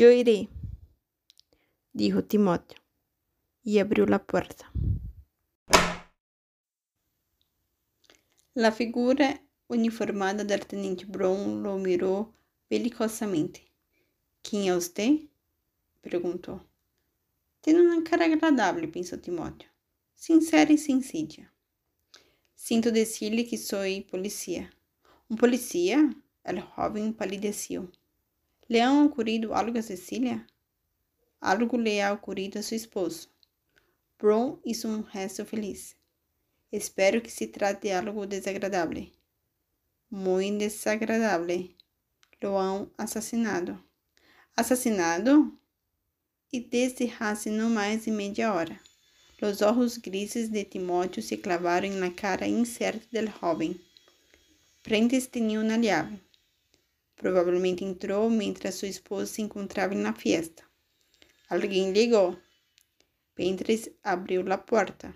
Yo iré, dijo Timoteo, y abrió la puerta. La figura uniformada del teniente Brown lo miró belicosamente. ¿Quién es usted? preguntó. Tiene una cara agradable, pensó Timoteo, sincera y sencilla. Sinto decirle que soy policía. ¿Un policía? El joven palideció. ¿Le ha ocurrido algo a Cecilia? Algo le ha ocurrido a su esposo. Brown hizo un gesto feliz. Espero que se trate de algo desagradable. Muy desagradable. Lo han asesinado. ¿Asesinado? Y desde no más de media hora. Los ojos grises de Timóteo se clavaron en la cara incerta del joven. Prentice tenía una llave. Provavelmente entrou mientras su esposa se encontraba en la fiesta. Alguien llegó. Prentice abriu la puerta.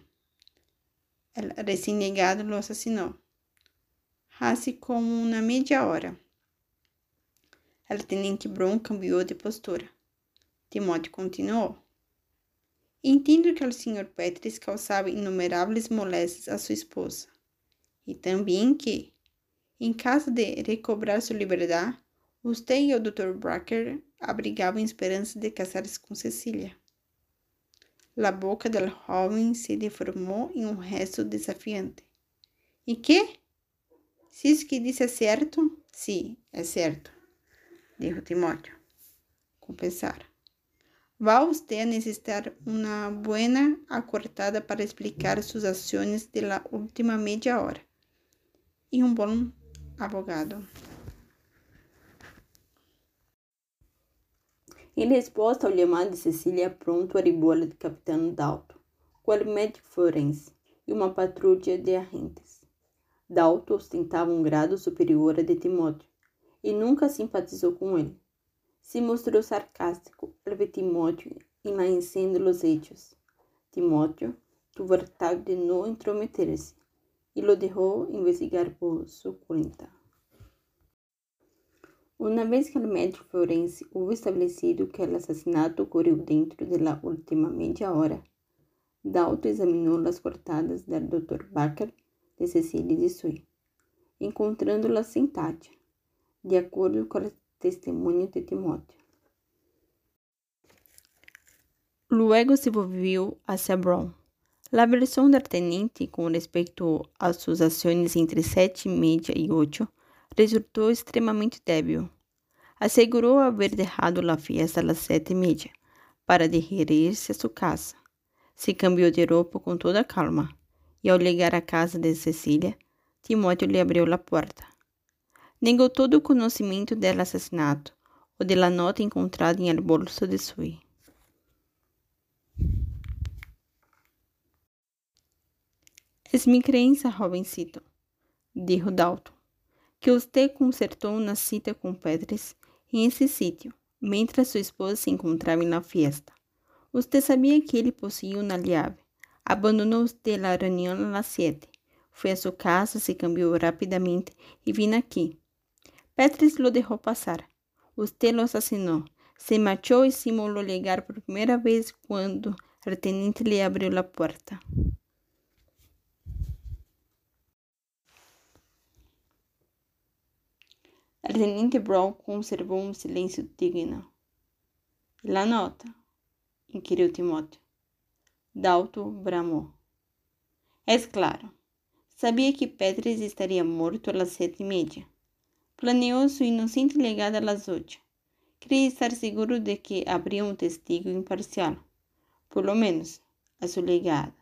El recién llegado lo asesinó. Hace como una media hora. El tenente Brown cambiou de postura. Timóteo continuou. Entendo que o Sr. Petris causava inumeráveis moléstias a sua esposa. E também que, em caso de recobrar sua liberdade, você e o Dr. Bracker abrigavam esperança de casar-se com Cecília. A boca do jovem se deformou em um gesto desafiante. E que? Se isso que disse é certo? Sim, é certo, dijo Timóteo, com pesar. Va usted a necesitar una buena acortada para explicar sus acciones de la última media hora y un buen abogado. Em resposta ao chamado de Cecília, pronto a do capitão Dalton, o médico forense e uma patrulha de agentes. Dalton ostentava um grado superior a de Timóteo e nunca simpatizou com ele. Se mostrou sarcástico al ver Timóteo enlaecendo los hechos. Timóteo tuvo hartado de no entrometerse y lo dejó investigar por su cuenta. Una vez que el médico forense hubo establecido que el asesinato ocurrió dentro de la última media hora, Dalton examinou las cortadas del Dr. Baker de Cecília de Sui, encontrando-las sem tacha, de acordo com el testemunho de Timóteo. Luego se volvió hacia Brown. La versión del teniente con respecto a sus acciones entre sete y media y ocho resultó extremamente débil. Aseguró haber dejado la fiesta a las sete y media para dirigirse a su casa. Se cambiou de roupa com toda calma e, ao llegar à casa de Cecília, Timóteo lhe abriu a porta. Negou todo o conhecimento del assassinato ou de la nota encontrada em el bolso de Sui. Es mi creença, jovencito, dijo Dalton, que você consertou uma cita com Pedres em esse sítio, mientras sua esposa se encontrava na fiesta. Você sabia que ele possuía uma llave. Abandonou usted la reunião a las siete. Foi a sua casa, se cambiou rapidamente e vino aqui. Petris lo deixou passar. Usted lo asesinó. Se marchou e simulou llegar por primeira vez quando o tenente lhe abriu a porta. El teniente Brown conservou um silêncio digno. La nota? inquiriu Timóteo. Dalton bramou. É claro. Sabia que Petris estaria morto às sete e meia. Planeou sua inocente legada às oito. Queria estar seguro de que haveria um testigo imparcial, por lo menos, a sua legada,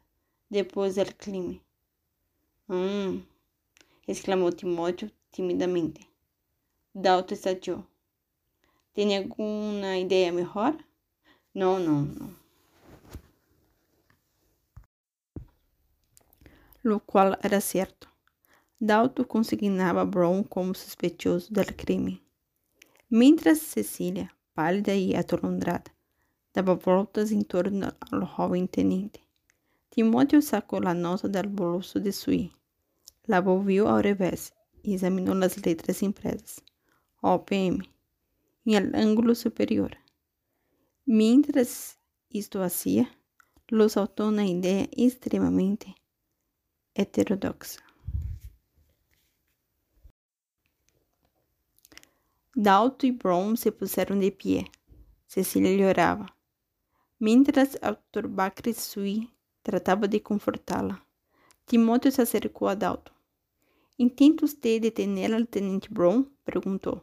depois do crime. Hum, exclamou Timóteo timidamente. Dalton estateou. Tem alguma ideia melhor? Não, não, não. Lo qual era certo. Dalton consignava Brown como suspeitoso do crime. Mientras Cecília, pálida e atolondrada, dava voltas em torno ao jovem tenente. Timóteo sacou a nota do bolso de Sui, la volviu ao revés e examinou as letras impressas. OPM, em el ângulo superior. Mientras isto hacía, lo saltó una idea extremamente heterodoxa. Dalton e Brown se puseram de pé. Cecília llorava. Mientras Arthur Bacre Sui tratava de confortá-la, Timóteo se acercou a Dalton. Intenta você detener al tenente Brown? perguntou.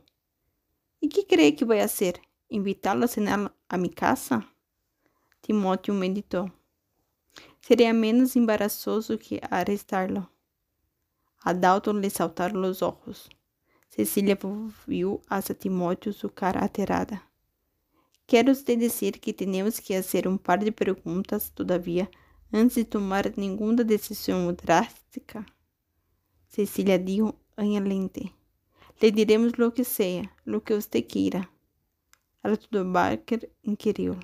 E que cree que vai fazer? Invitá-lo a cenar a minha casa? Timóteo meditou. Seria menos embaraçoso que arrestá-lo. A Dalton lhe saltaram os olhos. Cecília viu a Timóteo su cara aterrada. Quero te dizer que temos que fazer um par de perguntas, todavia, antes de tomar nenhuma decisão drástica. Cecília dijo lente. Le diremos lo que seja, lo que você queira. Arthur Barker inquiriu.